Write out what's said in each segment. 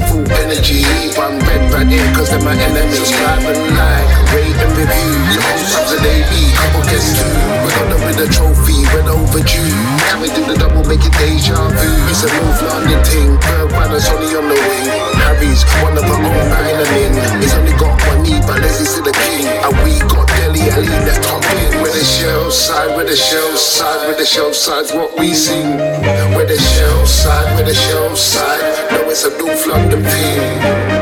full energy. One red right cause they're my enemies. And like, rate and review. Your host comes an AB, couple guests too. We're on with a trophy, we're overdue. Can we do the double, make it deja vu? It's a North London thing, Bird Brothers only on the wing. Harry's one of our own island He's only got knee, but Ledley's still the king. And we got Alli, that's top in. With the Shelf Side, with the Shelf Side, with the Shelf Side's what we sing. With the Shelf Side, with the Shelf Side. No, it's a North London thing.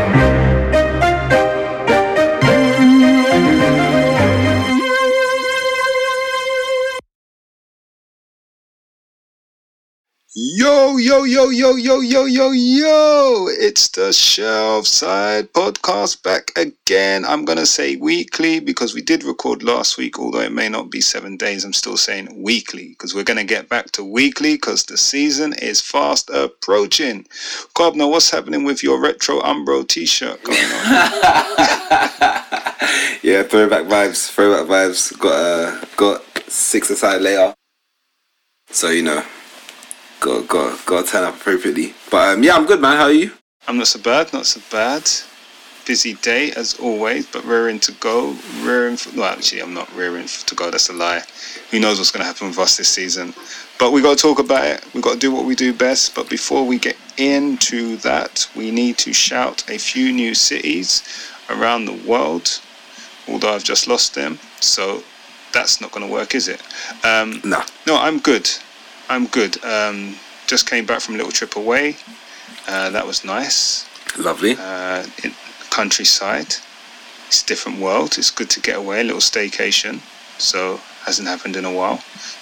Yo, yo, yo, yo, yo, yo, yo, yo! It's the Shelf Side Podcast back again. I'm gonna say weekly because we did record last week, although it may not be seven days. I'm still saying weekly because we're gonna get back to weekly because the season is fast approaching. Cobner, what's happening with your retro Umbro t-shirt going on? yeah, throwback vibes, throwback vibes. Got uh, got six aside later, so you know got got got to turn up appropriately. But um, yeah, I'm good, man. How are you? I'm not so bad, not so bad. Busy day as always, but rearing to go. Rearing, for, well, actually, I'm not rearing to go. That's a lie. Who knows what's going to happen with us this season? But we got to talk about it. We got to do what we do best. But before we get into that, we need to shout a few new cities around the world. Although I've just lost them, so that's not going to work, is it? Um, no. No, I'm good. I'm good. Um, just came back from a little trip away. Uh, that was nice. Lovely. Uh, in countryside. It's a different world. It's good to get away, a little staycation. So hasn't happened in a while.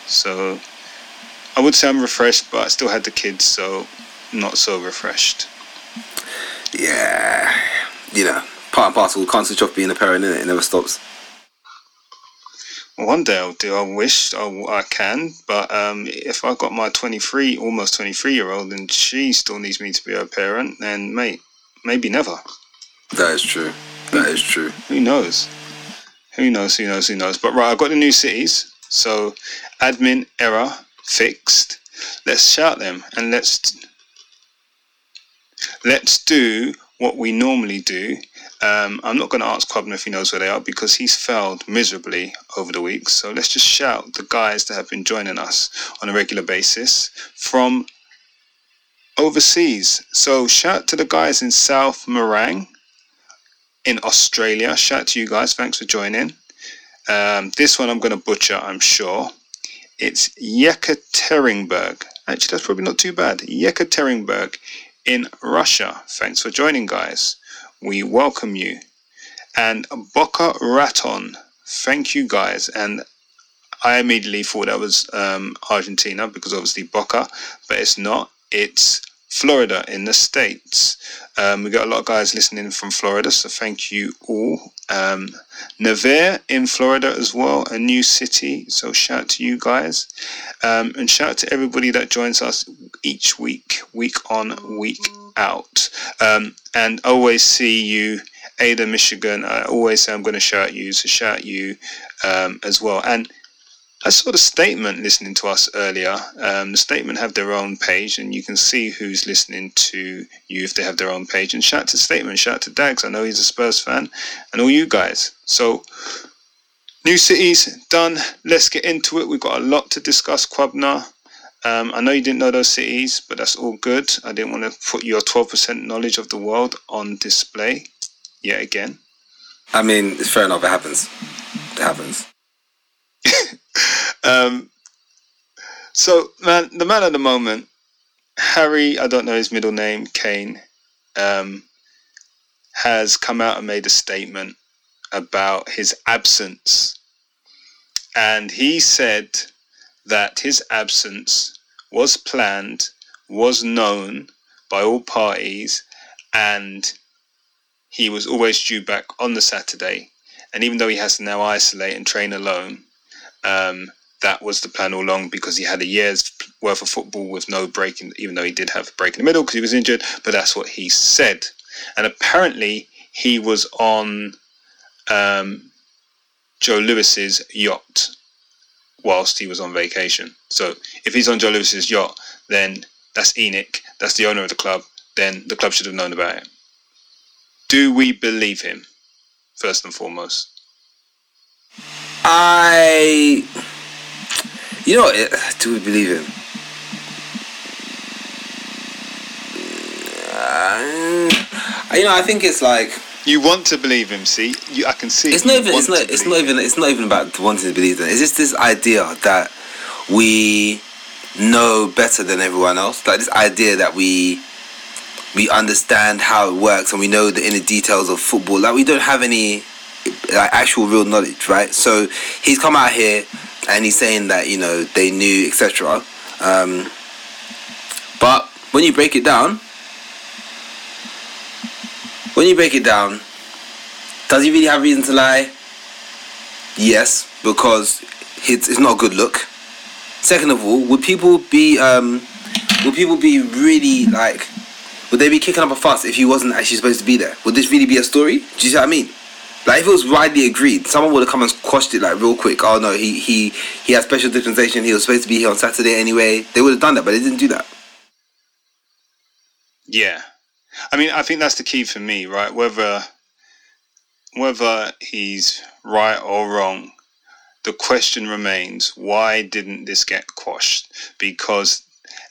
So I would say I'm refreshed, but I still had the kids, so not so refreshed. Yeah, you know, part and parcel. Can't switch off being a parent, innit? It never stops. One day I'll do. I wish I, I can, but um, if I got my 23, almost 23 year old, and she still needs me to be her parent, then mate, maybe never. That is true. That is true. Who knows? Who knows? Who knows? Who knows? But right, I've got the new cities. So, admin error fixed. Let's shout them and let's let's do what we normally do um, I'm not going to ask Cobner if he knows where they are because he's failed miserably over the weeks. So let's just shout the guys that have been joining us on a regular basis from overseas. So shout to the guys in South Morang in Australia. Shout to you guys. Thanks for joining. Um, this one I'm going to butcher, I'm sure. It's Yekaterinburg. Actually, that's probably not too bad. Yekaterinburg in Russia. Thanks for joining, guys we welcome you. And Boca Raton, thank you guys. And I immediately thought that was um, Argentina because obviously Boca, but it's not. It's Florida in the States. Um, we got a lot of guys listening from Florida, so thank you all. Um, Navarre in Florida as well, a new city, so shout out to you guys. Um, and shout out to everybody that joins us each week, week on, week out. Um, and always see you, Ada, Michigan. I always say I'm going to shout you, so shout you um, as well. And I saw the statement listening to us earlier. Um, the statement have their own page, and you can see who's listening to you if they have their own page. And shout to statement, shout to Dags. I know he's a Spurs fan, and all you guys. So, new cities done. Let's get into it. We've got a lot to discuss, Quabna. Um, I know you didn't know those cities, but that's all good. I didn't want to put your 12% knowledge of the world on display yet again. I mean, it's fair enough. It happens. It happens. um, so, man, the man at the moment, Harry, I don't know his middle name, Kane, um, has come out and made a statement about his absence. And he said that his absence was planned, was known by all parties, and he was always due back on the Saturday. And even though he has to now isolate and train alone, um, that was the plan all along because he had a year's worth of football with no break, in, even though he did have a break in the middle because he was injured. But that's what he said. And apparently, he was on um, Joe Lewis's yacht whilst he was on vacation. So if he's on Joe Lewis's yacht, then that's ENIC, that's the owner of the club, then the club should have known about it. Do we believe him, first and foremost? I, you know, do we believe him? Uh, you know, I think it's like You want to believe him, see? You, I can see. it's not even it's not it's not even it's not even about wanting to believe that. It's just this idea that we know better than everyone else. Like this idea that we we understand how it works and we know the inner details of football. Like we don't have any like actual real knowledge, right? So he's come out here and he's saying that you know they knew, etc. Um, but when you break it down, when you break it down, does he really have reason to lie? Yes, because it's, it's not a good look. Second of all, would people be um, would people be really like would they be kicking up a fuss if he wasn't actually supposed to be there? Would this really be a story? Do you see what I mean? Like if it was widely agreed, someone would have come and quashed it like real quick. Oh no, he he he had special dispensation. He was supposed to be here on Saturday anyway. They would have done that, but they didn't do that. Yeah, I mean, I think that's the key for me, right? Whether whether he's right or wrong, the question remains: Why didn't this get quashed? Because,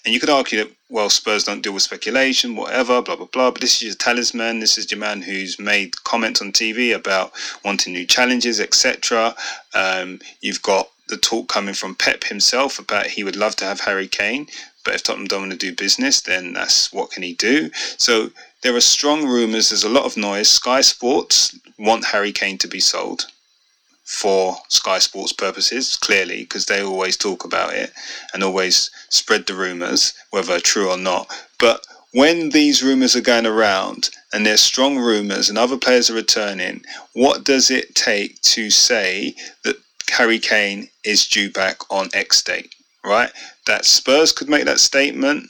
and you could argue that well, Spurs don't deal with speculation, whatever, blah blah blah. But this is your talisman. This is your man who's made comments on TV about wanting new challenges, etc. Um, you've got the talk coming from Pep himself about he would love to have Harry Kane, but if Tottenham don't want to do business, then that's what can he do? So there are strong rumours. There's a lot of noise. Sky Sports want Harry Kane to be sold for Sky Sports purposes, clearly, because they always talk about it and always spread the rumours, whether true or not. But when these rumours are going around and there's strong rumours and other players are returning, what does it take to say that Harry Kane is due back on X date? Right? That Spurs could make that statement.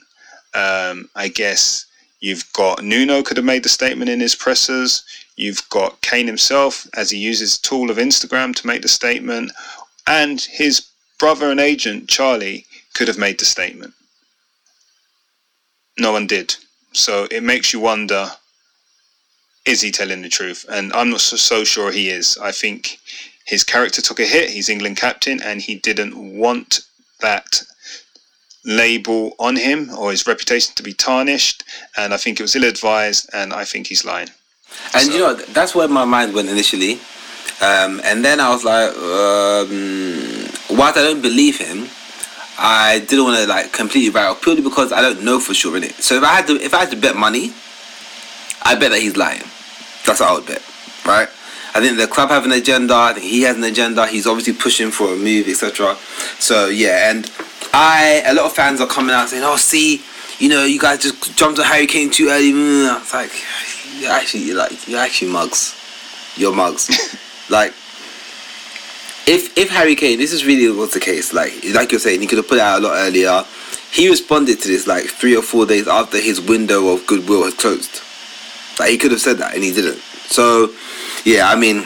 Um, I guess you've got Nuno could have made the statement in his pressers. You've got Kane himself as he uses tool of Instagram to make the statement, and his brother and agent Charlie could have made the statement. No one did. So it makes you wonder is he telling the truth? And I'm not so, so sure he is. I think his character took a hit. He's England captain, and he didn't want that label on him or his reputation to be tarnished. And I think it was ill advised, and I think he's lying. And So- you know that's where my mind went initially, um, and then I was like, um, whilst I don't believe him, I didn't want to like completely write off purely because I don't know for sure in it. So if I had to, if I had to bet money, I bet that he's lying. That's what I would bet, right? I think the club have an agenda. I think he has an agenda. He's obviously pushing for a move, etc. So yeah, and I a lot of fans are coming out saying, "Oh, see, you know, you guys just jumped on Harry Kane too early." Mm, It's like, you actually, you're like, you're actually mugs. You're mugs. like, if if Harry Kane, this is really was the case. Like, like you're saying, he could have put it out a lot earlier. He responded to this like three or four days after his window of goodwill had closed. Like he could have said that and he didn't. So, yeah, I mean,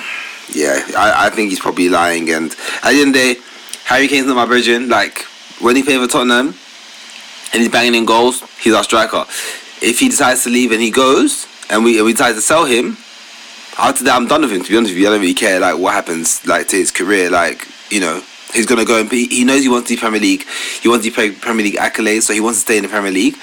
yeah, I, I think he's probably lying. And at the end of the day, Harry Kane's not my virgin. Like when he played for Tottenham and he's banging in goals, he's our striker. If he decides to leave and he goes, and we and we decide to sell him, after that I'm done with him. To be honest with you, I don't really care like what happens like to his career. Like you know, he's gonna go and be. He knows he wants to be Premier League. He wants to be Premier League accolades, so he wants to stay in the Premier League.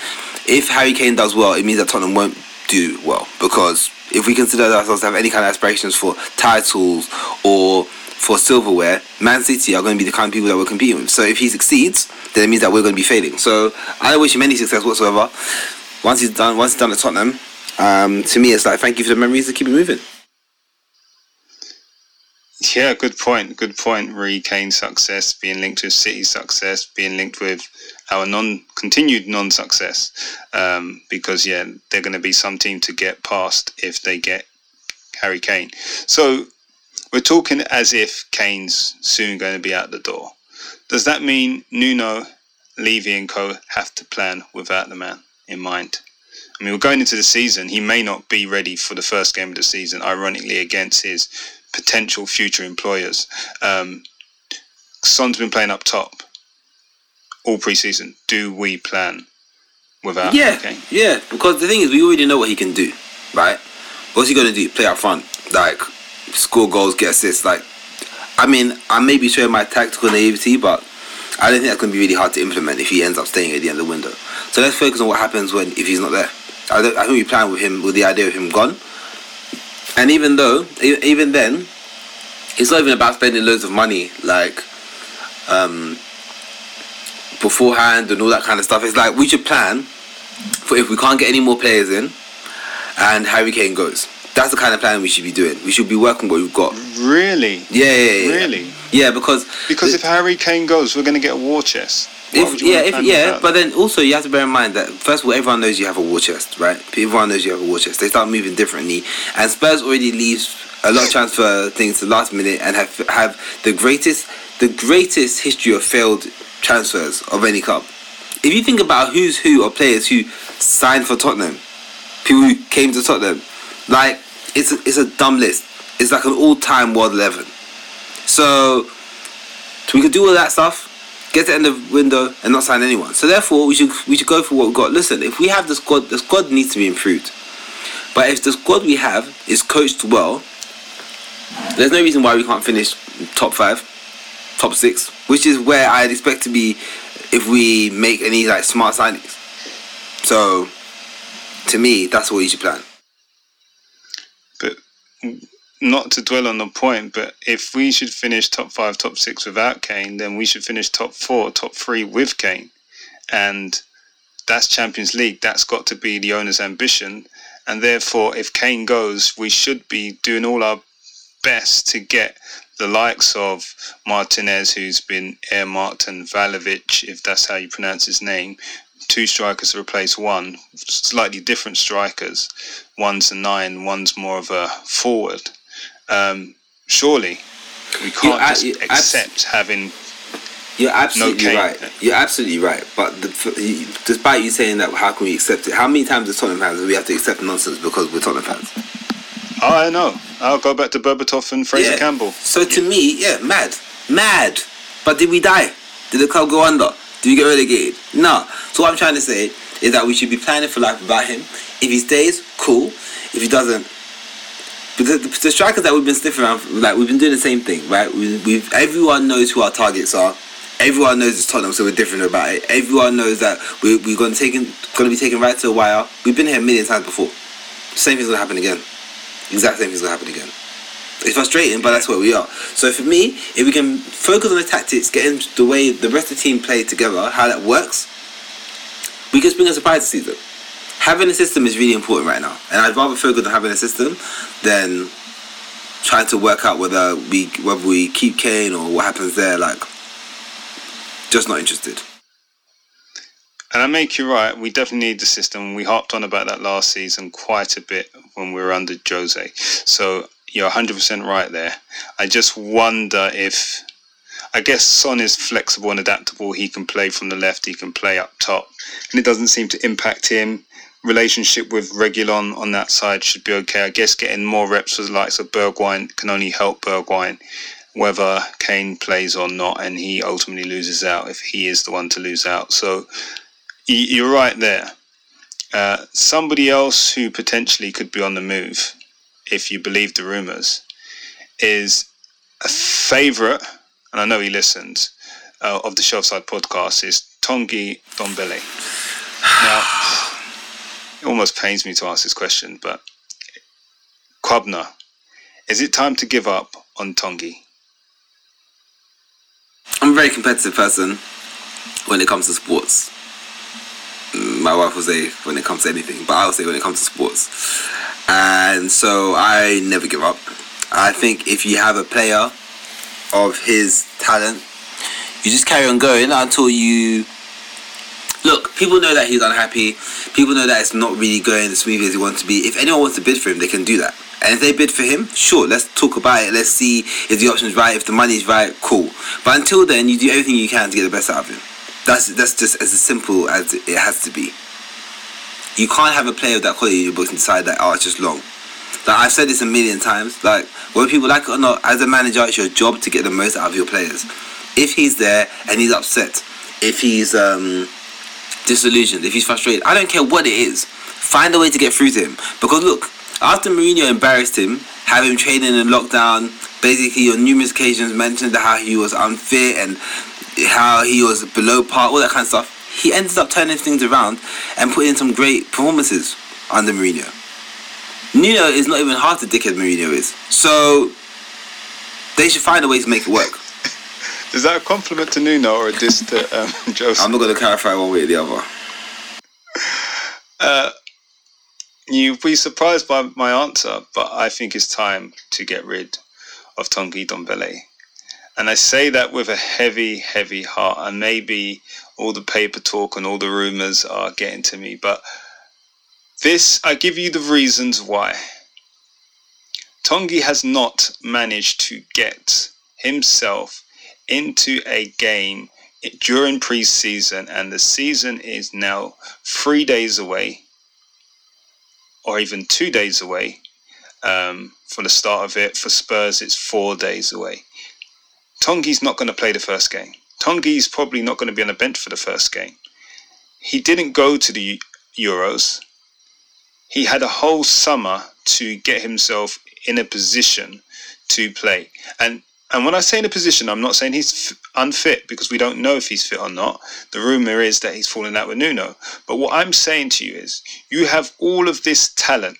If Harry Kane does well, it means that Tottenham won't do well because if we consider ourselves to have any kind of aspirations for titles or for silverware, Man City are going to be the kind of people that we're competing with. So if he succeeds, then it means that we're going to be failing. So I wish him any success whatsoever. Once he's done, once he's done at Tottenham, um, to me it's like thank you for the memories to keep it moving. Yeah, good point. Good point. Re Kane's success being linked with City's success, being linked with our non continued non success. Um, because yeah, they're going to be some team to get past if they get Harry Kane. So we're talking as if Kane's soon going to be out the door. Does that mean Nuno, Levy, and Co have to plan without the man in mind? I mean, we're going into the season. He may not be ready for the first game of the season, ironically, against his potential future employers. Um, Son's been playing up top all preseason. Do we plan without Yeah, Kane. yeah. Because the thing is, we already know what he can do, right? What's he gonna do? Play up front, like score goals, get assists. Like, I mean, I may be showing my tactical naivety, but I don't think that's gonna be really hard to implement if he ends up staying at the end of the window. So let's focus on what happens when if he's not there. I. I think we plan with him with the idea of him gone. And even though, even then, it's not even about spending loads of money. Like, um, beforehand and all that kind of stuff. It's like we should plan for if we can't get any more players in and Harry Kane goes. That's the kind of plan we should be doing. We should be working what we've got. Really? Yeah, yeah, yeah. Really? Yeah, because Because if Harry Kane goes, we're going to get a war chest. If, yeah, if, yeah, but then also you have to bear in mind that first of all, everyone knows you have a war chest, right? Everyone knows you have a war chest. They start moving differently, and Spurs already leaves a lot of transfer things to the last minute and have have the greatest the greatest history of failed transfers of any club. If you think about who's who of players who signed for Tottenham, people who came to Tottenham, like it's a, it's a dumb list. It's like an all-time world eleven. So we could do all that stuff, get to the end of the window and not sign anyone. So therefore we should we should go for what we've got. Listen, if we have the squad the squad needs to be improved. But if the squad we have is coached well, there's no reason why we can't finish top five, top six, which is where I'd expect to be if we make any like smart signings. So to me, that's what you should plan. Not to dwell on the point, but if we should finish top five, top six without Kane, then we should finish top four, top three with Kane. And that's Champions League. That's got to be the owner's ambition. And therefore, if Kane goes, we should be doing all our best to get the likes of Martinez, who's been earmarked, and Vlahović, if that's how you pronounce his name, two strikers to replace one, slightly different strikers. One's a nine, one's more of a forward. Um, surely we can't a- just accept having. You're absolutely Kane. right. You're absolutely right. But the, despite you saying that, how can we accept it? How many times as Tottenham fans do we have to accept nonsense because we're Tottenham fans? I know. I'll go back to Berbatov and Fraizer Yeah. Campbell. So to me, yeah, mad, mad. But did we die? Did the club go under? Did we get relegated? No. So what I'm trying to say is that we should be planning for life without him. If he stays, cool. If he doesn't, but the, strikers that we've been sniffing around, like we've been doing the same thing, right? We, we've everyone knows who our targets are. Everyone knows it's Tottenham, so we're different about it. Everyone knows that we, we're going to take going to be taken right to the wire. We've been here a million times before. Same thing's gonna happen again. Exact same thing's gonna happen again. It's frustrating, but that's where we are. So for me, if we can focus on the tactics, getting the way the rest of the team play together, how that works, we can spring a surprise this season. Having a system is really important right now, and I'd rather focus on having a system than trying to work out whether we whether we keep Kane or what happens there. Like, just not interested. And I make you right. We definitely need the system. We harped on about that last season quite a bit when we were under Jose. So you're 100% right there. I just wonder if. I guess Son is flexible and adaptable. He can play from the left, he can play up top. And it doesn't seem to impact him. Relationship with Reguilón on that side should be okay. I guess getting more reps with the likes of Bergwijn can only help Bergwijn whether Kane plays or not, and he ultimately loses out if he is the one to lose out. So you're right there. Uh, somebody else who potentially could be on the move, if you believe the rumours, is a favourite, and I know he listens, uh, of the Shelfside podcast, is Tanguy Ndombele. Now, it almost pains me to ask this question, but Kwabna, is it time to give up on Tanguy? I'm a very competitive person when it comes to sports. Mm, My wife will say when it comes to anything, but I'll say when it comes to sports. And so I never give up. I think if you have a player of his talent, you just carry on going until you. Look, people know that he's unhappy. People know that it's not really going as smoothly as he wants to be. If anyone wants to bid for him, they can do that. And if they bid for him, sure, let's talk about it. Let's see if the option's right, if the money's right, cool. But until then, you do everything you can to get the best out of him. That's that's just as simple as it has to be. You can't have a player of that quality in your books and decide that oh it's just long. Like I've said this a million times. Like whether people like it or not, as a manager, it's your job to get the most out of your players. If he's there and he's upset, if he's um, disillusioned, if he's frustrated, I don't care what it is. Find a way to get through to him. Because look, after Mourinho embarrassed him, having him training in lockdown, basically on numerous occasions mentioned how he was unfit and how he was below par, all that kind of stuff. He ended up turning things around and putting in some great performances under Mourinho. Nuno is not even half the dickhead Mourinho is. So they should find a way to make it work. Is that a compliment to Nuno or a diss to um, Jose? I'm not going to clarify one way or the other. Uh, you'll be surprised by my answer, but I think it's time to get rid of Tanguy Ndombele. And I say that with a heavy, heavy heart. And maybe all the paper talk and all the rumors are getting to me, but this, I give you the reasons why. Tanguy has not managed to get himself into a game during pre-season and the season is now three days away or even two days away um, for the start of it for spurs it's four days away Tanguy's not going to play the first game Tanguy's probably not going to be on the bench for the first game he didn't go to the euros he had a whole summer to get himself in a position to play and and when I say in a position, I'm not saying he's unfit because we don't know if he's fit or not. The rumor is that he's fallen out with Nuno. But what I'm saying to you is, you have all of this talent.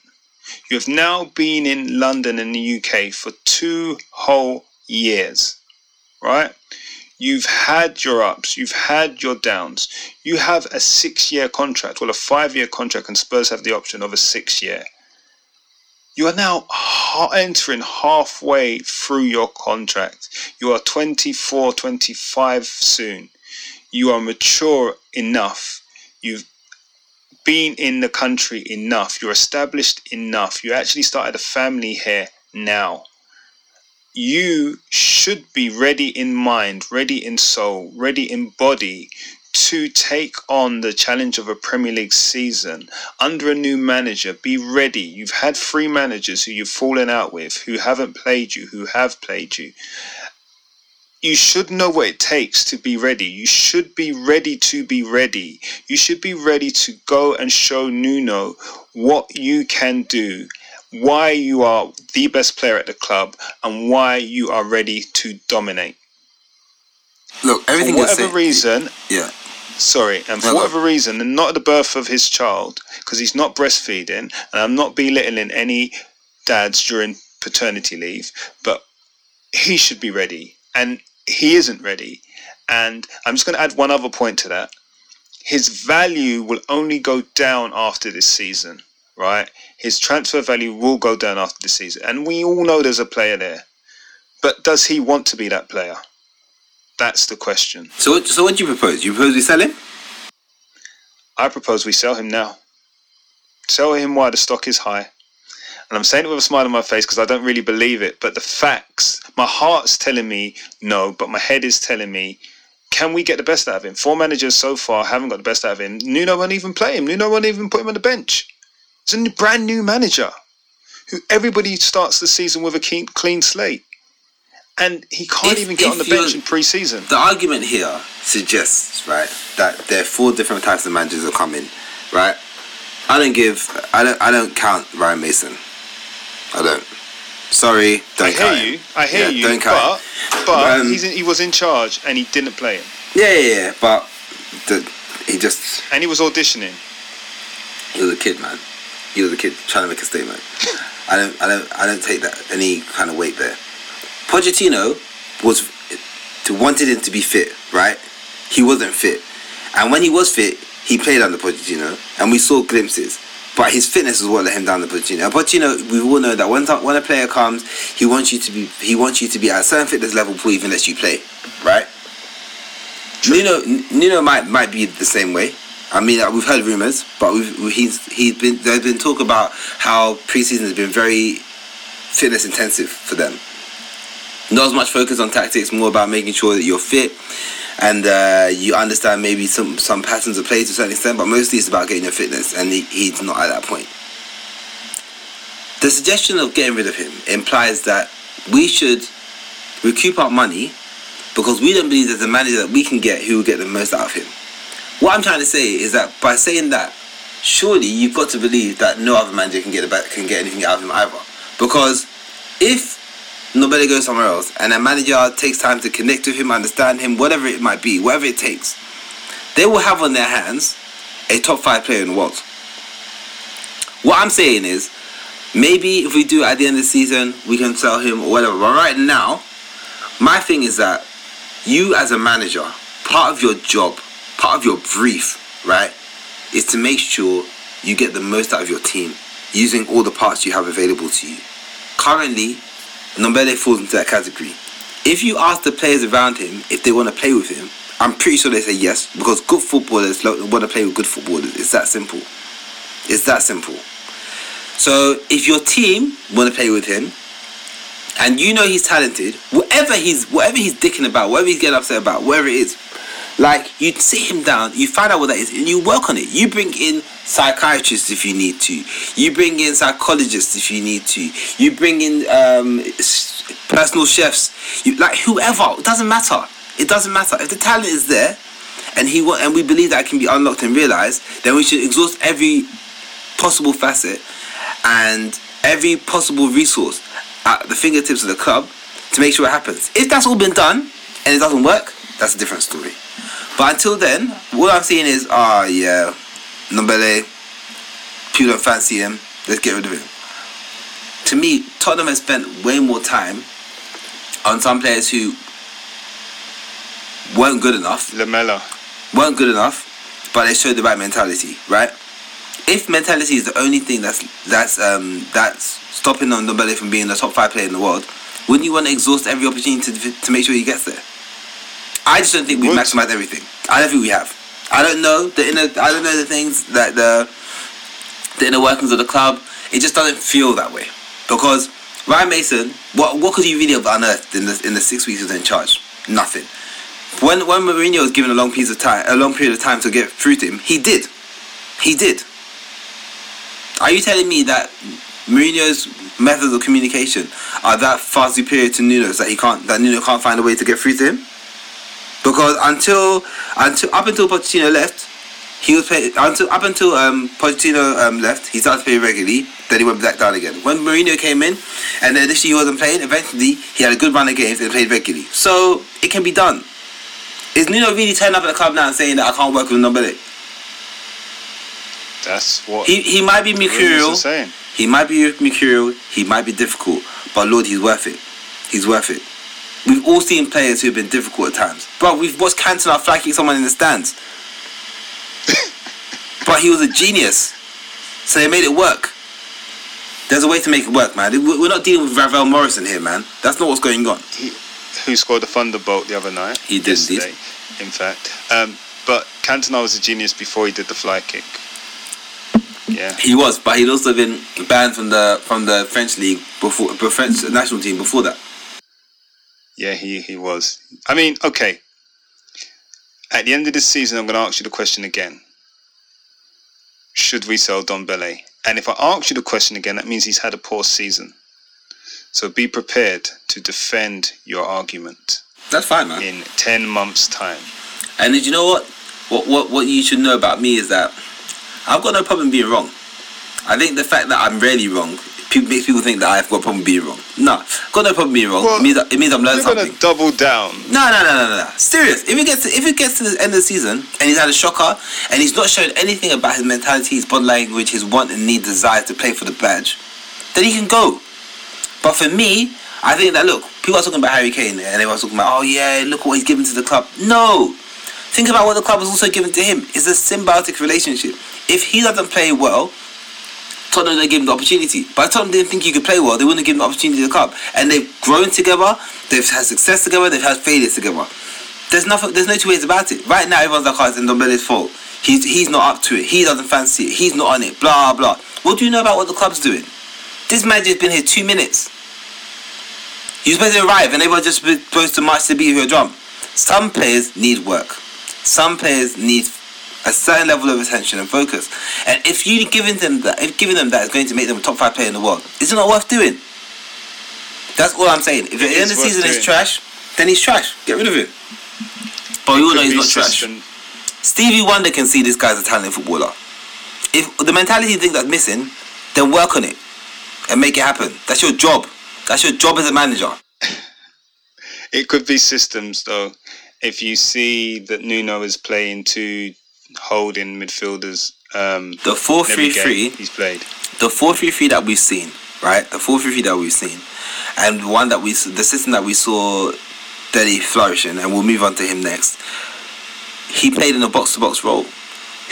You have now been in London and the UK for two whole years, right? You've had your ups, you've had your downs. You have a six year contract, well, a five year contract, and Spurs have the option of a six year you are now entering halfway through your contract. You are 24, 25 soon. You are mature enough. You've been in the country enough. You're established enough. You actually started a family here now. You should be ready in mind, ready in soul, ready in body to take on the challenge of a Premier League season under a new manager, be ready. You've had three managers who you've fallen out with, who haven't played you, who have played you. You should know what it takes to be ready. You should be ready to be ready. You should be ready to go and show Nuno what you can do, why you are the best player at the club, and why you are ready to dominate. Look, everything For whatever reason, yeah. sorry, and for No, no. whatever reason, and not at the birth of his child, because he's not breastfeeding, and I'm not belittling any dads during paternity leave, but he should be ready, and he isn't ready. And I'm just going to add one other point to that. His value will only go down after this season, right? His transfer value will go down after the season, and we all know there's a player there. But does he want to be that player? That's the question. So what? So what do you propose? You propose we sell him? I propose we sell him now. Sell him while the stock is high. And I'm saying it with a smile on my face because I don't really believe it. But the facts, my heart's telling me no, but my head is telling me, can we get the best out of him? Four managers so far haven't got the best out of him. Nuno won't even play him. Nuno won't even put him on the bench. It's a new, brand new manager who everybody starts the season with a clean, clean slate. And he can't If- even get on the bench in pre season. The argument here suggests, right, that there are four different types of managers that come in, right? I don't give, I don't, I don't count Ryan Mason. I don't. Sorry, don't I count hear him. you. I hear Yeah, you. Don't count. but but Um, he's in, he was in charge and he didn't play him. Yeah, yeah, yeah, but the, he just And he was auditioning. he was a kid, man. He was a kid trying to make a statement. I don't, I don't, I don't take that any kind of weight there. Pochettino was to wanted him to be fit, right? He wasn't fit, and when he was fit, he played under Pochettino, and we saw glimpses. But his fitness is what let him down the Pochettino. And Pochettino, we all know that when when a player comes, he wants you to be he wants you to be at a certain fitness level before he even lets you play, right? Nuno Nuno might might be the same way. I mean, uh, we've heard rumors, but we've, he's he's been there's been talk about how preseason has been very fitness intensive for them. Not as much focus on tactics, more about making sure that you're fit and uh, you understand maybe some some patterns of play to a certain extent, but mostly it's about getting your fitness, and he, he's not at that point. The suggestion of getting rid of him implies that we should recoup our money because we don't believe there's a manager that we can get who will get the most out of him. What I'm trying to say is that by saying that, surely you've got to believe that no other manager can get can get anything out of him either. Because if nobody goes somewhere else and a manager takes time to connect with him, understand him, whatever it might be, whatever it takes, they will have on their hands a top five player in the world. What I'm saying is, maybe if we do at the end of the season, we can sell him or whatever. But right now, my thing is that you as a manager, part of your job, part of your brief, right, is to make sure you get the most out of your team using all the parts you have available to you. Currently, Ndombele falls into that category. If you ask the players around him if they want to play with him, I'm pretty sure they say yes because good footballers want to play with good footballers. It's that simple. It's that simple. So if your team want to play with him, and you know he's talented, whatever he's whatever he's dicking about, whatever he's getting upset about, whatever it is, like you sit him down, you find out what that is, and you work on it. You bring in psychiatrists if you need to. You bring in psychologists if you need to. You bring in um, personal chefs. You like whoever. It doesn't matter. It doesn't matter if the talent is there, and he and we believe that can be unlocked and realized. Then we should exhaust every possible facet and every possible resource at the fingertips of the club to make sure it happens. If that's all been done and it doesn't work, that's a different story. But until then, what I'm saying is, ah, yeah, Ndombele, people don't fancy him. Let's get rid of him. To me, Tottenham has spent way more time on some players who weren't good enough Lamela. weren't good enough, but they showed the right mentality, right? If mentality is the only thing that's that's um that's stopping Ndombele from being the top five player in the world, wouldn't you want to exhaust every opportunity to, to make sure he gets there? I just don't think we've maximized everything. I don't think we have. I don't know the inner. I don't know the things that the the inner workings of the club. It just doesn't feel that way because Ryan Mason. What what could you really have unearthed in the in the six weeks he was in charge? Nothing. When when Mourinho was given a long piece of time, a long period of time to get through to him, he did. He did. Are you telling me that Mourinho's methods of communication are that far superior to Nuno's that he can't that Nuno can't find a way to get through to him? Because until until up until Pochettino left, he was playing until up until um Pochettino um left, he started playing regularly. Then he went back down again. When Mourinho came in, and then initially he wasn't playing. Eventually, he had a good run of games and played regularly. So it can be done. Is Nuno really turning up at the club now and saying that I can't work with Ndombele? That's what He he might be mercurial. He might be mercurial. He might be difficult. But Lord, he's worth it. He's worth it. We've all seen players who've been difficult at times. But we've watched Cantona fly kick someone in the stands. but he was a genius. So they made it work. There's a way to make it work, man. We- We're not dealing with Ravel Morrison here, man. That's not what's going on. Who scored the thunderbolt the other night? He did indeed. in fact. Um, but Cantona was a genius before he did the fly kick. Yeah. He was, but he'd also been banned from the from the French league before the French national team before that. Yeah, he, he was. I mean, okay. At the end of this season, I'm going to ask you the question again. Should we sell Ndombele? And if I ask you the question again, that means he's had a poor season. So be prepared to defend your argument That's fine, man. in 10 months' time. And did you know what? What what what you should know about me is that I've got no problem being wrong. I think the fact that I'm rarely wrong people, makes people think that I've got a problem being wrong. No, I've got no problem being wrong. Well, it, means, that- it means I'm learning You're something. to double down. No, no, no, no, no. Serious. If it gets to, if it gets to the end of the season and he's had a shocker and he's not shown anything about his mentality, his body language, his want and need, desire to play for the badge, then he can go. But for me, I think that look, people are talking about Harry Kane and everyone's talking about, oh yeah, look what he's given to the club. No. Think about what the club has also given to him. It's a symbiotic relationship. If he doesn't play well, Tottenham don't give him the opportunity. But Tottenham didn't think he could play well, they wouldn't give him the opportunity to the club. And they've grown together, they've had success together, they've had failures together. There's nothing there's no two ways about it. Right now everyone's like, oh, it's Ndombele's fault. He's he's not up to it. He doesn't fancy it. He's not on it. Blah blah. What do you know about what the club's doing? This manager's been here two minutes. You're supposed to arrive and everyone's just supposed to march to beat your drum. Some players need work. Some players need a certain level of attention and focus. And if you giving them that, if giving them that is going to make them a top five player in the world, is it not worth doing? That's all I'm saying. If at the end of the is worth season is trash, then he's trash. Get rid of him. But we all know he's be not trash. Stevie Wonder can see this guy's a talented footballer. If the mentality you think that's missing, then work on it and make it happen. That's your job. That's your job as a manager. It could be systems though. If you see that Nuno is playing two holding midfielders, um, The four three three, he's played. the four three three that we've seen, right? The four three three that we've seen, and the one that we, the system that we saw, Dele flourishing, and we'll move on to him next. He played in a box to box role.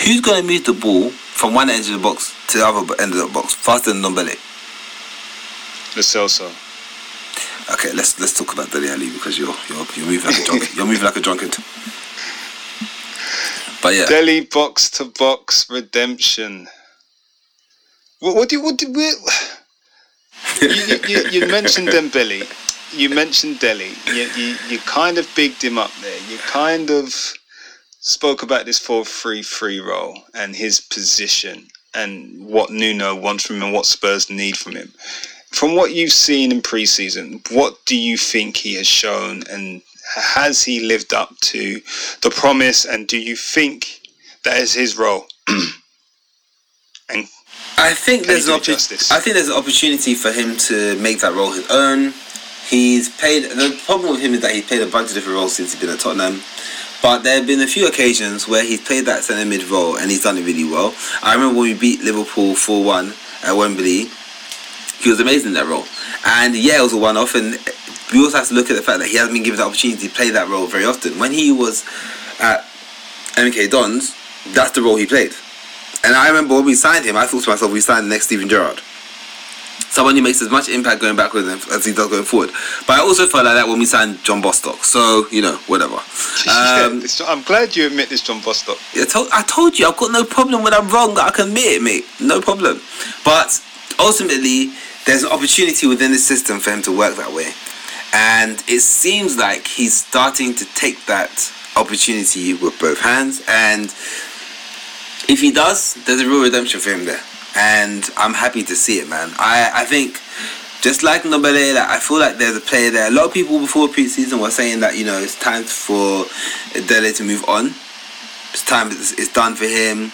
Who's going to move the ball from one end of the box to the other end of the box faster than Ndombele? Lo Celso. Okay, let's let's talk about Dele Alli because you're you're you're moving like a drunkard. you're moving like a drunkard. But yeah, Dele box to box redemption. What, what do you, what do we, you, you, you, mentioned Dembele. You mentioned Dele. You, you, you kind of bigged him up there. You kind of spoke about this 4 3 3 role and his position and what Nuno wants from him and what Spurs need from him. From what you've seen in pre-season, what do you think he has shown and has he lived up to the promise and do you think that is his role? and I think there's an opportunity. I think there's an opportunity for him to make that role his own. He's played. The problem with him is that he's played a bunch of different roles since he's been at Tottenham. But there have been a few occasions where he's played that centre mid role and he's done it really well. I remember when we beat Liverpool 4 1 at Wembley, he was amazing in that role. And yeah, it was a one off. And we also have to look at the fact that he hasn't been given the opportunity to play that role very often. When he was at MK Dons, that's the role he played. And I remember when we signed him, I thought to myself, we signed the next Steven Gerrard. Someone who makes as much impact going backwards as he does going forward. But I also felt like that when we signed John Bostock. So, you know, whatever. Um, I'm glad you admit this, John Bostock. I told, I told you, I've got no problem when I'm wrong. I can admit it, mate. No problem. But ultimately, there's an opportunity within the system for him to work that way. And it seems like he's starting to take that opportunity with both hands. And if he does, there's a real redemption for him there. And I'm happy to see it, man. I, I think just like Ndombele, like, I feel like there's a player there. A lot of people before preseason were saying that, you know, it's time for Dele to move on. It's time, it's, it's done for him.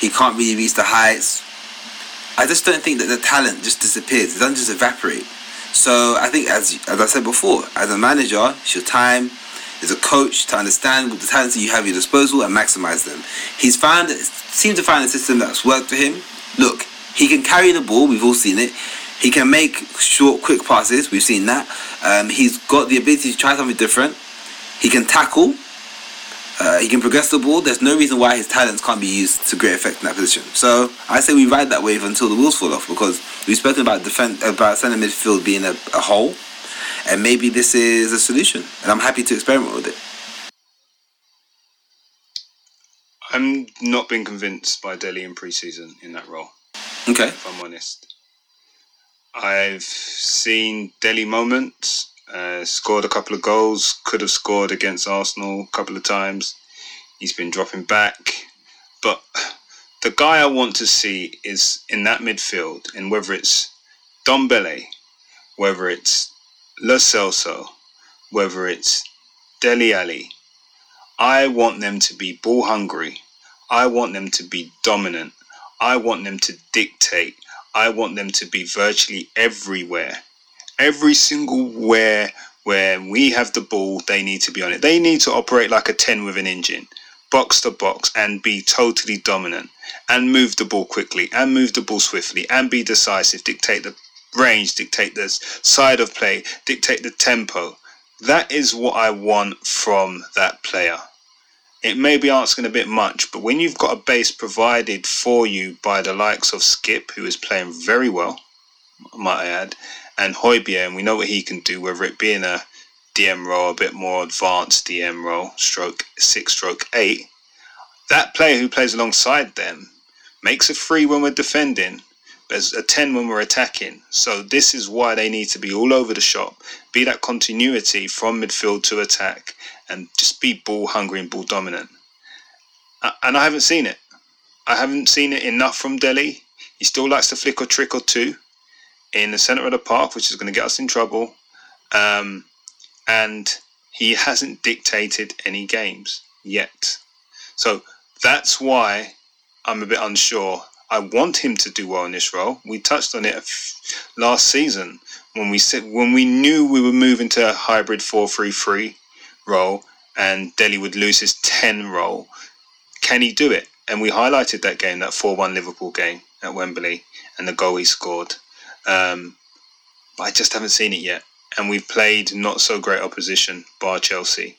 He can't really reach the heights. I just don't think that the talent just disappears. It doesn't just evaporate. So I think, as as I said before, as a manager, it's your time as a coach to understand the talents that you have at your disposal and maximize them. He's found, seems to find a system that's worked for him. Look, he can carry the ball. We've all seen it. He can make short, quick passes. We've seen that. Um, he's got the ability to try something different. He can tackle. Uh, he can progress the ball. There's no reason why his talents can't be used to great effect in that position. So I say we ride that wave until the wheels fall off because we've spoken about defense, about centre midfield being a, a whole, and maybe this is a solution. And I'm happy to experiment with it. I'm not being convinced by Dele in pre-season in that role. Okay. if I'm honest. I've seen Dele moments, uh, scored a couple of goals, could have scored against Arsenal a couple of times. He's been dropping back. But the guy I want to see is in that midfield, and whether it's Ndombele, whether it's Lo Celso, whether it's Dele Alli, I want them to be ball hungry. I want them to be dominant. I want them to dictate. I want them to be virtually everywhere. Every single where where we have the ball, they need to be on it. They need to operate like a 10 with an engine, box to box, and be totally dominant and move the ball quickly and move the ball swiftly and be decisive, dictate the range, dictate the side of play, dictate the tempo. That is what I want from that player it may be asking a bit much, but when you've got a base provided for you by the likes of Skipp, who is playing very well, might I add, and Højbjerg, and we know what he can do, whether it be in a DM role, a bit more advanced DM role, stroke six, stroke eight, that player who plays alongside them makes a three when we're defending, there's a 10 when we're attacking. So this is why they need to be all over the shop, be that continuity from midfield to attack, and just be ball hungry and ball dominant. Uh, and I haven't seen it. I haven't seen it enough from Dele. He still likes to flick a trick or two in the centre of the park, which is going to get us in trouble. Um, and he hasn't dictated any games yet. So that's why I'm a bit unsure. I want him to do well in this role. We touched on it last season when we said when we knew we were moving to a hybrid 4-3-3 role and Dele would lose his 10 role. Can he do it? And we highlighted that game, that 4-1 Liverpool game at Wembley, and the goal he scored. Um, but I just haven't seen it yet. And we've played not so great opposition, bar Chelsea.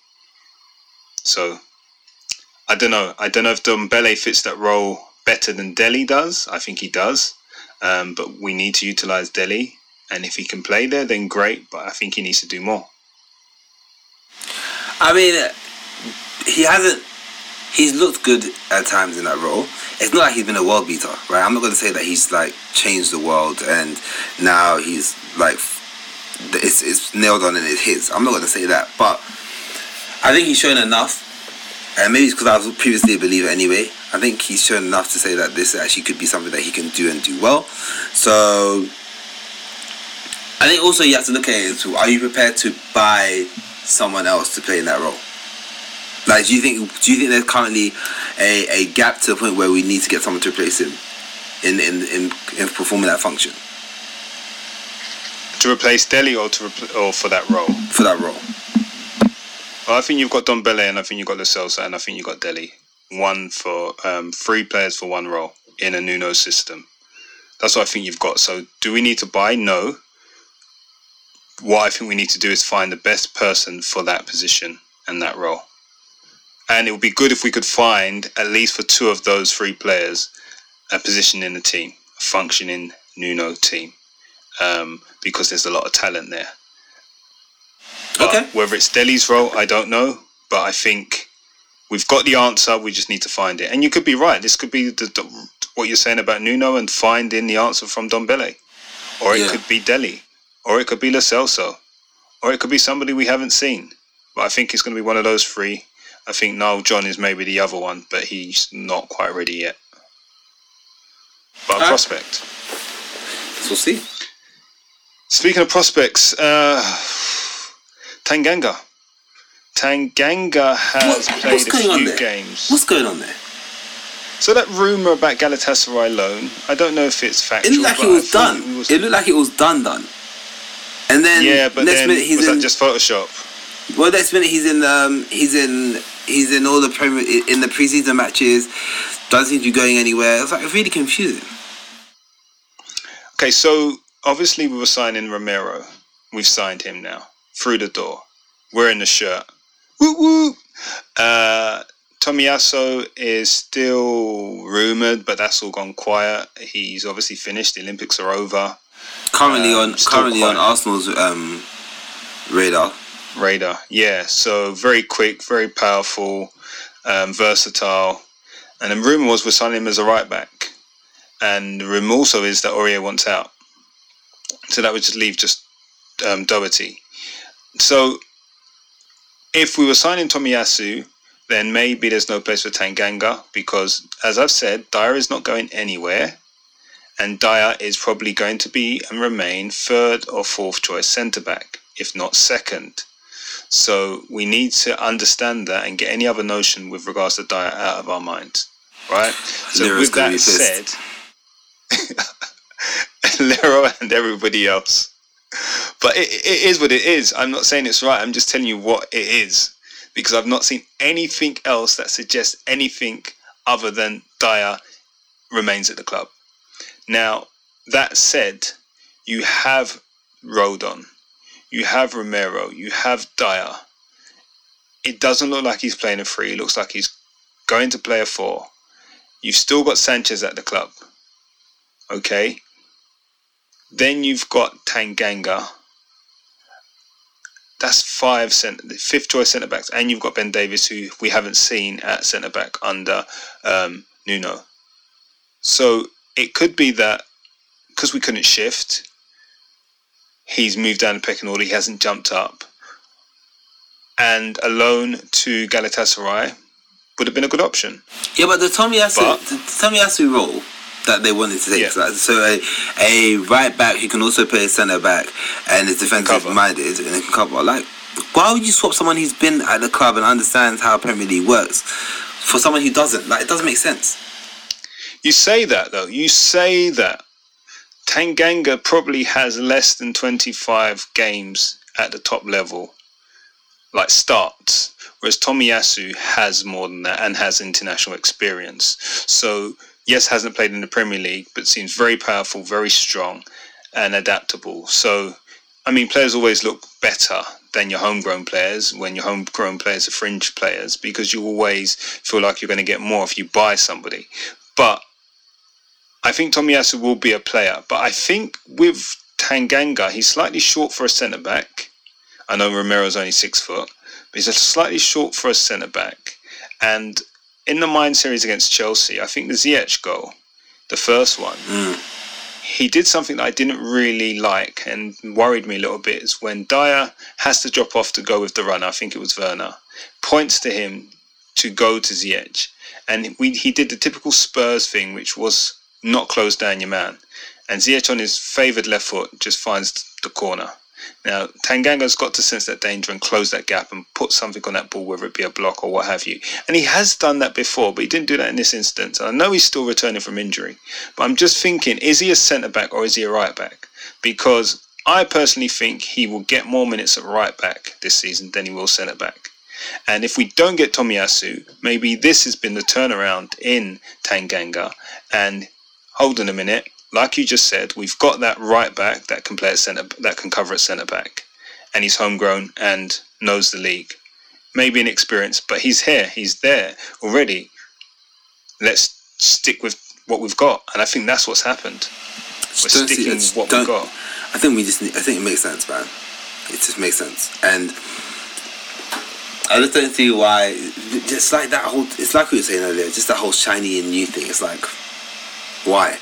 So I don't know. I don't know if Ndombele fits that role better than Dele does. I think he does. Um, but we need to utilize Dele. And if he can play there, then great. But I think he needs to do more. I mean, he hasn't. He's looked good at times in that role. It's not like he's been a world beater, right? I'm not going to say that he's like changed the world and now he's like it's, it's nailed on and it hits. I'm not going to say that, but I think he's shown enough. And maybe it's because I was previously a believer anyway. I think he's shown enough to say that this actually could be something that he can do and do well. So I think also you have to look at it into are you prepared to buy someone else to play in that role? Like, do you think do you think there's currently a, a gap to the point where we need to get someone to replace him in in in, in performing that function To replace Dele or to repl- or for that role? for that role? Well, I think you've got Ndombele and I think you've got Lo Celso and I think you've got Delhi. One for um, three players for one role in a Nuno system. That's what I think you've got. So, do we need to buy? No. What I think we need to do is find the best person for that position and that role. And it would be good if we could find, at least for two of those three players, a position in the team, a functioning Nuno team, um, because there's a lot of talent there. But Okay. Whether it's Dele's role, I don't know. But I think we've got the answer. We just need to find it. And you could be right. This could be the, the, what you're saying about Nuno and finding the answer from Ndombele. Or it Yeah. could be Dele. Or it could be Lo Celso. Or it could be somebody we haven't seen. But I think it's going to be one of those three. I think Nile John is maybe the other one, but he's not quite ready yet. But a prospect. So we'll see. Speaking of prospects, uh, Tanganga. Tanganga has What- played a few games. What's going on there? So that rumor about Galatasaray loan, I don't know if it's factual. It looked like it was done. it was- It looked like it was done, done. And then yeah, but next then minute he's was in. that just Photoshop? well, next minute he's in. Um, he's in. He's in all the premier in the preseason matches. Doesn't seem to be going anywhere. It's like really confusing. Okay, so obviously we were signing Romero. We've signed him now through the door. We're in the shirt. Woo woo. Uh, Tomiyasu is still rumored, but that's all gone quiet. He's obviously finished. The Olympics are over. Currently Um, on currently on Arsenal's um, radar. Radar. Yeah, so very quick, very powerful, um, versatile. And the rumor was we're signing him as a right back. And the rumor also is that Aurier wants out. So that would just leave just um, Doherty. So if we were signing Tomiyasu, then maybe there's no place for Tanganga because, as I've said, Dier is not going anywhere. And Dier is probably going to be and remain third or fourth choice centre back, if not second. So we need to understand that and get any other notion with regards to Dier out of our minds, right? So Lero's with that said, Lero and everybody else. But it, it is what it is. I'm not saying it's right. I'm just telling you what it is because I've not seen anything else that suggests anything other than Dier remains at the club. Now, that said, you have Rodon, you have Romero, you have Dier. It doesn't look like he's playing a three. It looks like he's going to play a four. You've still got Sanchez at the club. Okay. Then you've got Tanganga. That's five cent, fifth choice centre backs, and you've got Ben Davies, who we haven't seen at centre back under um, Nuno. So it could be that because we couldn't shift, he's moved down the pecking order. He hasn't jumped up, and a loan to Galatasaray would have been a good option. Yeah, but the Tomiyasu, But- the Tomiyasu role that they wanted to take, Yeah. so, so a, a right back who can also play centre back and is defensive Cover. minded and can cover. Like, why would you swap someone who's been at the club and understands how Premier League works for someone who doesn't. Like it doesn't make sense. You say that though. You say that Tanganga probably has less than 25 games at the top level, like starts, whereas Tomiyasu has more than that and has international experience. So, yes, hasn't played in the Premier League, but seems very powerful, very strong, and adaptable. So, I mean, players always look better than your homegrown players when your homegrown players are fringe players because you always feel like you're going to get more if you buy somebody. But I think Tomiyasu will be a player, but I think with Tanganga, he's slightly short for a centre back. I know Romero's only six foot, but he's a slightly short for a centre back. And in the Mind series against Chelsea, I think the Ziyech goal, the first one, Mm. he did something that I didn't really like and worried me a little bit is when Dier has to drop off to go with the runner, I think it was Werner, points to him to go to Ziyech. And we, he did the typical Spurs thing, which was not close down your man. And Ziyech on his favoured left foot just finds the corner. Now, Tanganga's got to sense that danger and close that gap and put something on that ball, whether it be a block or what have you. And he has done that before, but he didn't do that in this instance. I know he's still returning from injury, but I'm just thinking, is he a centre back or is he a right back? Because I personally think he will get more minutes at right back this season than he will centre back. And if we don't get Tomiyasu, maybe this has been the turnaround in Tanganga. And hold on a minute, like you just said, we've got that right back that can play at centre, that can cover at centre back, and he's homegrown and knows the league. Maybe inexperienced, but he's here, he's there already. Let's stick with what we've got, and I think that's what's happened. We're Don't sticking with what we've got. I think we just need, I think it makes sense, man. It just makes sense. And I just don't see why just like that whole it's like we were saying earlier, just that whole shiny and new thing. It's like why?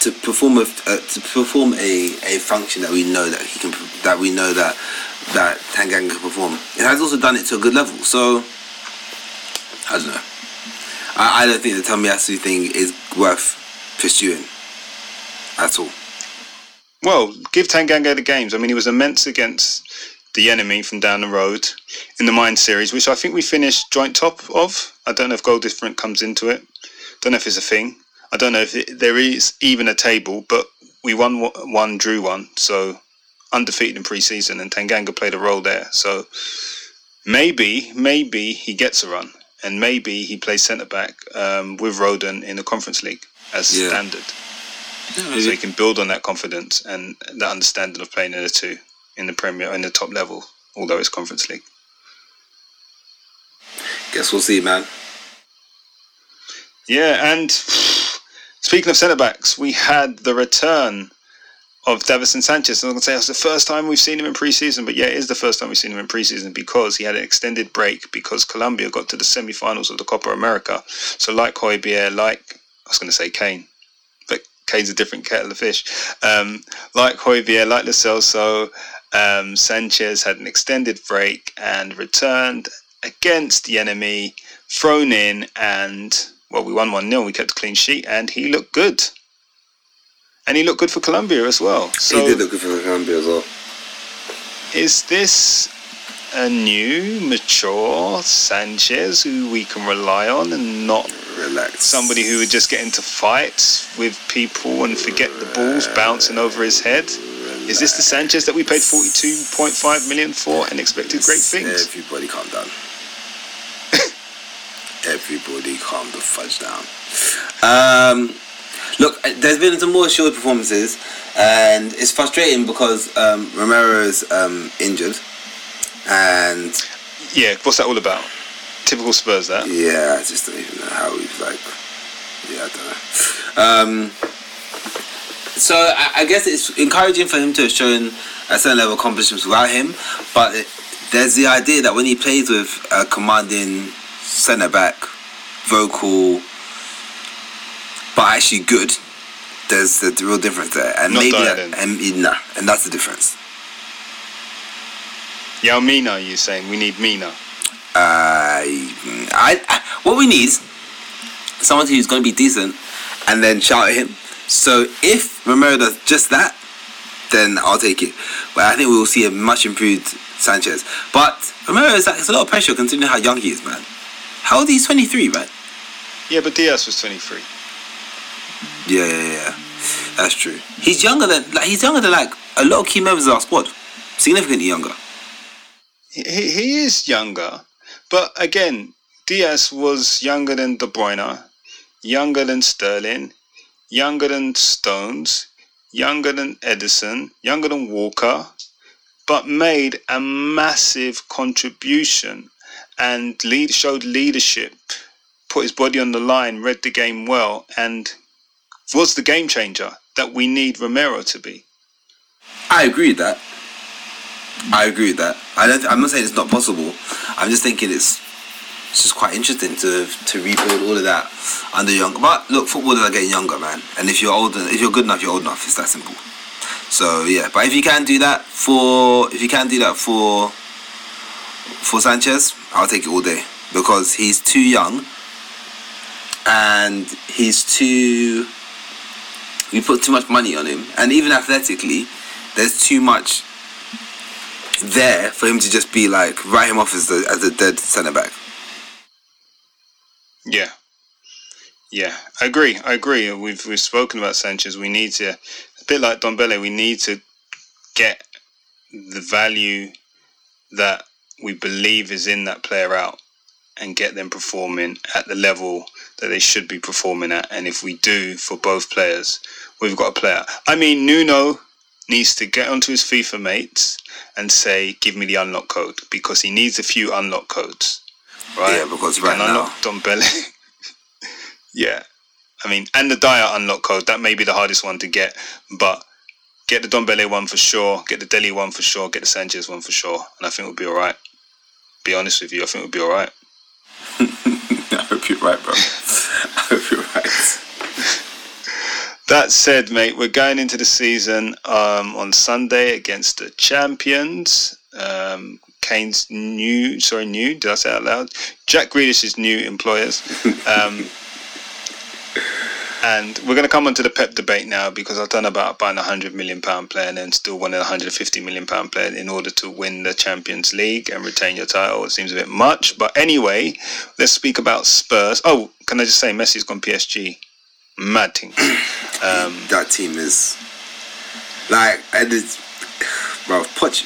To perform a uh, to perform a, a function that we know that he can that we know that that Tanganga can perform. It has also done it to a good level. So I don't know. I, I don't think the Tomiyasu thing is worth pursuing at all. Well, give Tanganga the games. I mean, he was immense against the enemy from down the road in the Mind series, which I think we finished joint top of. I don't know if goal different comes into it. Don't know if it's a thing. I don't know if it, there is even a table, but we won one, drew one, so undefeated in pre-season, and Tanganga played a role there. So maybe, maybe he gets a run, and maybe he plays centre back um, with Rodon in the Conference League as Yeah. standard so he can build on that confidence and that understanding of playing in the two in the Premier in the top level, although it's Conference League. Guess we'll see, man. Yeah, and speaking of centre backs, we had the return of Davinson Sanchez. I'm going to say it's the first time we've seen him in pre-season, but yeah, it is the first time we've seen him in pre-season because he had an extended break because Colombia got to the semi-finals of the Copa America. So like Højbjerg, like I was going to say Kane, but Kane's a different kettle of fish. Um, like Højbjerg, like Lo Celso, um, Sanchez had an extended break and returned against the enemy, thrown in, and well, we won 1 0. We kept a clean sheet, and he looked good. And he looked good for Colombia as well. So, he did look good for Colombia as well. is this a new, mature Sanchez who we can rely on and not Relax. somebody who would just get into fights with people and forget the balls bouncing over his head? Is this the Sanchez that we paid 42.5 million for and expected great things? Everybody calm down. Everybody calm the fudge down. Um, look, uh, there's been some more assured performances, and it's frustrating because um, Romero's um, injured, and Yeah, what's that all about? Typical Spurs, that. yeah, I just don't even know how he's like. Yeah, I don't know. Um, so I, I guess it's encouraging for him to have shown a certain level of accomplishments without him, but it, there's the idea that when he plays with a commanding centre back, vocal, but actually good, there's the real difference there, and Not maybe that, and nah, and that's the difference. Yao Mina, you're saying we need Mina? Uh, I, I what we need is someone who's going to be decent and then shout at him. So if Romero does just that, then I'll take it. But I think we will see a much improved Sanchez. But Romero is like it's a lot of pressure considering how young he is, man. How old is he? 23, right? Yeah, but Dias was 23. Yeah, yeah, yeah. That's true. He's younger than like he's younger than like a lot of key members of our squad. Significantly younger. He, he he is younger, but again, Dias was younger than De Bruyne, younger than Sterling, younger than Stones, younger than Ederson, younger than Walker, but made a massive contribution and lead, showed leadership, put his body on the line, read the game well, and was the game changer that we need Romero to be. I agree with that. I agree with that. I don't. I'm not saying it's not possible. I'm just thinking it's it's just quite interesting to to rebuild all of that under young. But look, footballers are getting younger, man. And if you're older, if you're good enough, you're old enough. It's that simple. So yeah, but if you can do that for if you can do that for for Sanchez, I'll take it all day because he's too young and he's too. We put too much money on him, and even athletically, there's too much there for him to just be like write him off as the as a dead centre back. Yeah. Yeah, I agree. I agree. We've we've spoken about Sanchez. We need to, a bit like Don Ndombele, we need to get the value that we believe is in that player out and get them performing at the level that they should be performing at. And if we do for both players, we've got a player. I mean, Nuno needs to get onto his FIFA mates and say, "Give me the unlock code," because he needs a few unlock codes. Right? Yeah, because right now- unlock Ndombele. yeah, I mean, and the Dier unlock code that may be the hardest one to get, but get the Ndombele one for sure, get the Dele one for sure, get the Sanchez one for sure, and I think we'll be all right. Be honest with you, I think we'll be all right. I hope you're right, bro. I hope you're right. That said, mate, we're going into the season um, on Sunday against the champions. Um, Kane's new, sorry, new. Did I say out loud? Jack Grealish's new employers. Um, and we're going to come on to the Pep debate now because I've done about buying a hundred million pound player and then still wanting a hundred and fifty million pound player in order to win the Champions League and retain your title. It seems a bit much, but anyway, let's speak about Spurs. Oh, can I just say Messi's gone PSG? Mad thing. Um, that team is like and it's bro Poch.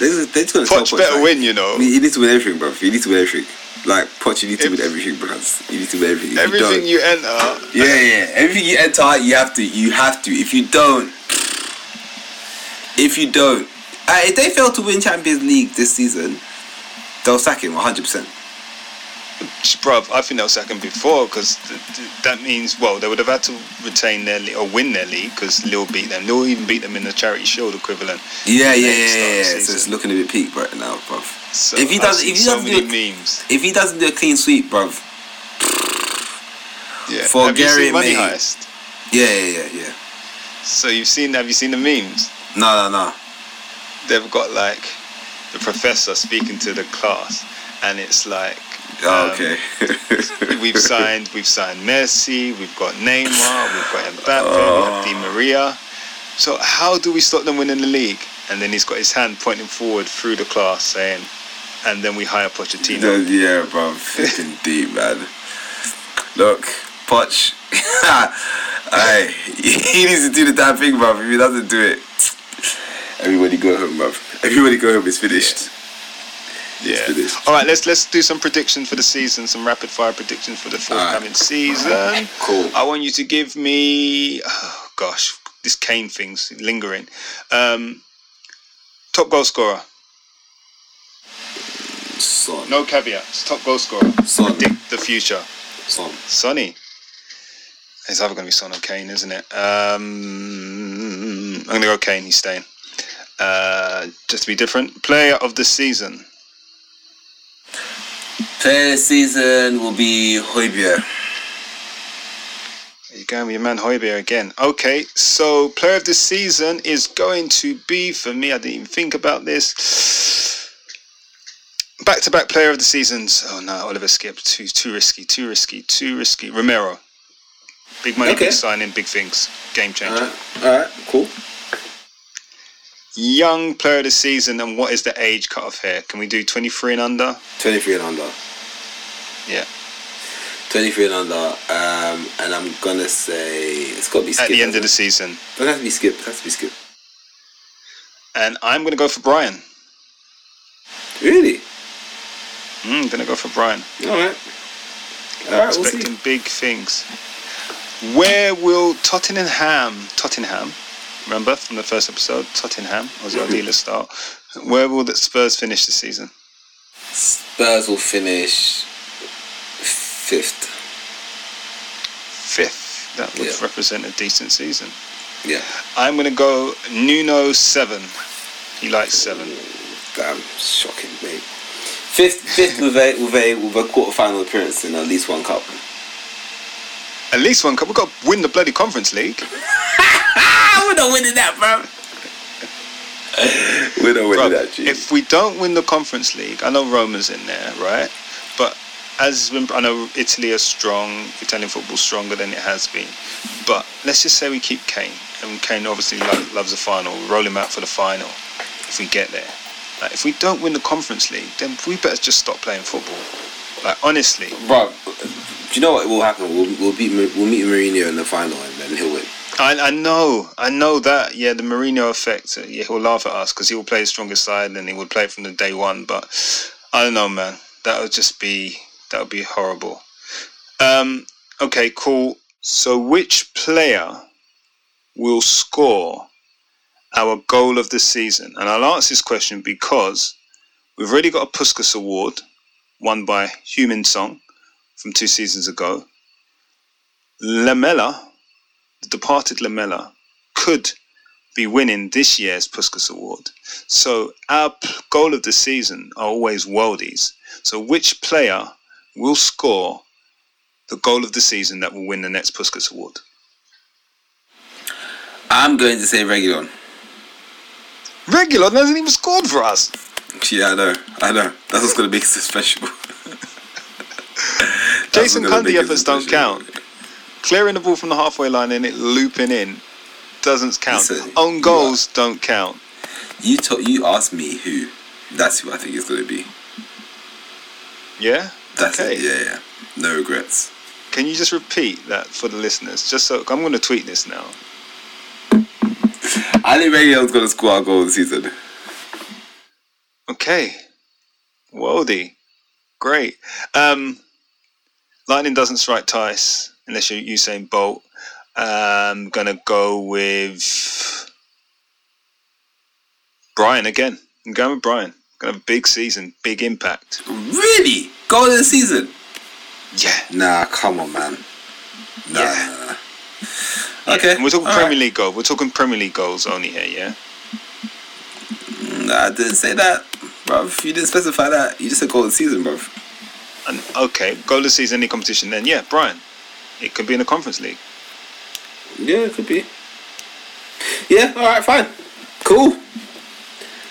They're, they're just gonna Poch better like, win, you know. You need to win everything, bro. You need to win everything. Like Poch, you need to win everything, bro. You need to win everything. If you Everything don't- you enter, Yeah, yeah. Everything you enter, you have to. You have to. If you don't, if you don't, uh, if they fail to win Champions League this season, they'll sack him 100. percent bruv, I think they'll sack him before because th- th- that means, well, they would have had to retain their league or win their league because Lille beat them. Lille even beat them in the Charity Shield equivalent. Yeah, yeah, yeah, yeah. So it's looking a bit peak right now, bro. So If he doesn't- if he so doesn't many do memes. If he doesn't do a clean sweep, bro. Yeah. For have you Gary seen Money Heist? Yeah, yeah, yeah, yeah. So you've seen? Have you seen the memes? No, no, no. They've got like the professor speaking to the class, and it's like. Oh, um, okay. we've signed we've signed Messi, we've got Neymar, we've got Mbappe, we have Di Maria. So how do we stop them winning the league? And then he's got his hand pointing forward through the class saying, and then we hire Pochettino. yeah, bro. Flipping deep, man. Look, Poch. Hey, he needs to do the damn thing, bro. If he doesn't do it, everybody go home, bro. Everybody go home. It's finished. Yeah. finished. All right, let's let's do some predictions for the season, some rapid fire predictions for the forthcoming season. Cool. I want you to give me, oh gosh, this Kane thing's lingering. Um, top goal scorer, Son. no caveats. Top goal scorer. Son. Predict the future. Son. Sonny. It's either going to be Son or Kane, isn't it? Um, I'm going to go Kane. He's staying. Uh, just to be different. Player of the season. Player this season will be Højbjerg. There you going with your man Højbjerg again. Okay, so player of the season is going to be for me. I didn't even think about this. Back to back player of the seasons. Oh no, Oliver Skipp. Too too risky. Too risky. Too risky. Romero. Big money, Okay. big signing, big things. Game changer. Alright, alright, cool. Young player of the season, and what is the age cut off here? Can we do 23 and under? 23 and under. Yeah. 23 and under. Um, and I'm gonna say it's got to be skipped. At the end of the season. it? Have to be Skipp. It has to be Skipp. And I'm going to go for Bryan. Really? Mm, I'm going to go for Bryan. All right. All right. We'll expecting see. big things. Where will Tottenham, Tottenham, remember from the first episode, Tottenham was our dealer start. Where will the Spurs finish this season? Spurs will finish fifth. Fifth. That would Yeah. represent a decent season. Yeah. I'm going to go Nuno seven. He likes seven. Damn, shocking, mate. Fifth, fifth with a with a with a quarter final appearance in at least one cup. At least one cup. We've got to win the bloody Conference League. We're not winning that, bro. we're not winning Bruv, that, G. if we don't win the Conference League, I know Roma's in there, right? But as when- I know Italy are strong, Italian football's stronger than it has been. But let's just say we keep Kane, and Kane obviously lo- loves the final. We roll him out for the final if we get there. Like, if we don't win the Conference League, then we better just stop playing football. Like honestly, Bro, do you know what will happen? We'll we'll beat we'll meet Mourinho in the final and then he'll win. I, I know, I know that. Yeah, the Mourinho effect. uh, Yeah, he'll laugh at us because he will play his strongest side and he would play from the day one. But I don't know, man. That would just be that would be horrible. Um. Okay. Cool. So, which player will score our goal of the season? And I'll ask this question because we've already got a Puskas Award won by Heung-min Son from two seasons ago. Lamela the departed Lamela could be winning this year's Puskas Award. So our goal of the season are always worldies. So which player will score the goal of the season that will win the next Puskas Award? I'm going to say Reguilón. Reguilón hasn't even scored for us. Yeah, I know, I know. That's what's gonna make it special. Jason what's gonna make Cundy efforts don't count. Clearing the ball from the halfway line and it looping in doesn't count. Listen, Own goals don't count. You to- you asked me who. That's who I think it's gonna be. Yeah. That's okay. it. Yeah, yeah. No regrets. Can you just repeat that for the listeners? Just so I'm going to tweet this now. I think Reguilón's gonna score our goal this season. Okay. Worldy. Great. Um, lightning doesn't strike twice unless you're Usain Bolt. Um, gonna go with Bryan again. I'm going with Bryan. Gonna have a big season, big impact. Really? Goal of the season? Yeah. Nah, come on, man. Nah. Yeah. Okay. And we're talking all Premier right. League goal. We're talking Premier League goals only here, yeah? I didn't say that, bruv. You didn't specify that. You just said goal of the season, bruv. And okay, goal of the season, any competition, then yeah, Bryan. It could be in the Conference League. Yeah, it could be. Yeah, alright, fine. Cool.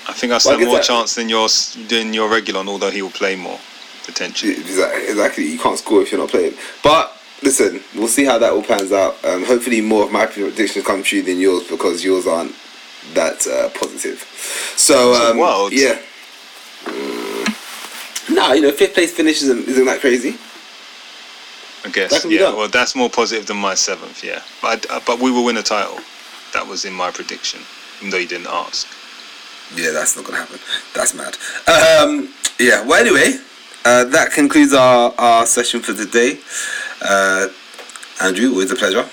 I think I Well, stand guess more that- chance than yours than your Reguilón, although he will play more potentially. Exactly. You can't score if you're not playing. But listen, we'll see how that all pans out. Um, hopefully, more of my predictions come true than yours because yours aren't that uh, positive. So, um, yeah. Mm. Nah, you know, fifth place finish isn't, isn't that crazy. I guess. That can be yeah. done. Well, that's more positive than my seventh. Yeah, but I, uh, but we will win a title. That was in my prediction, even though you didn't ask. Yeah, that's not gonna happen. That's mad. Um, yeah. Well, anyway, uh, that concludes our, our session for today. Uh, Andrew, always a pleasure.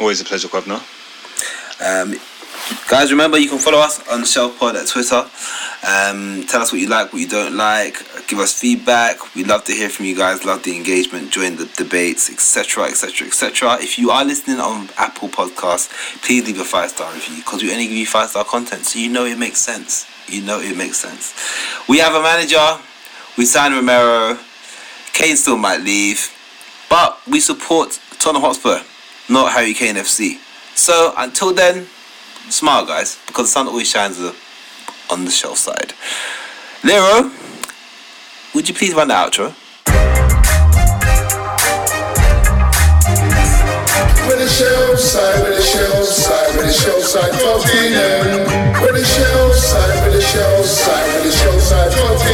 Always a pleasure, Kwabna. Um, guys, remember you can follow us on Shelf Pod at Twitter. Um, tell us what you like, what you don't like. Give us feedback. We love to hear from you guys. Love the engagement. Join the debates, etc., etc., etc. If you are listening on Apple Podcasts, please leave a five star review because we only give you five star content, so you know it makes sense. You know it makes sense. We have a manager. We signed Romero. Kane still might leave, but we support Tottenham Hotspur, not Harry Kane FC. So until then, smile, guys, because the sun always shines on the shelf side. Lero, would you please run the outro? With the shell side, with the shell side, with the shell side, Tottenham. With the shell side, with the shell side, with the shell side, Tottenham.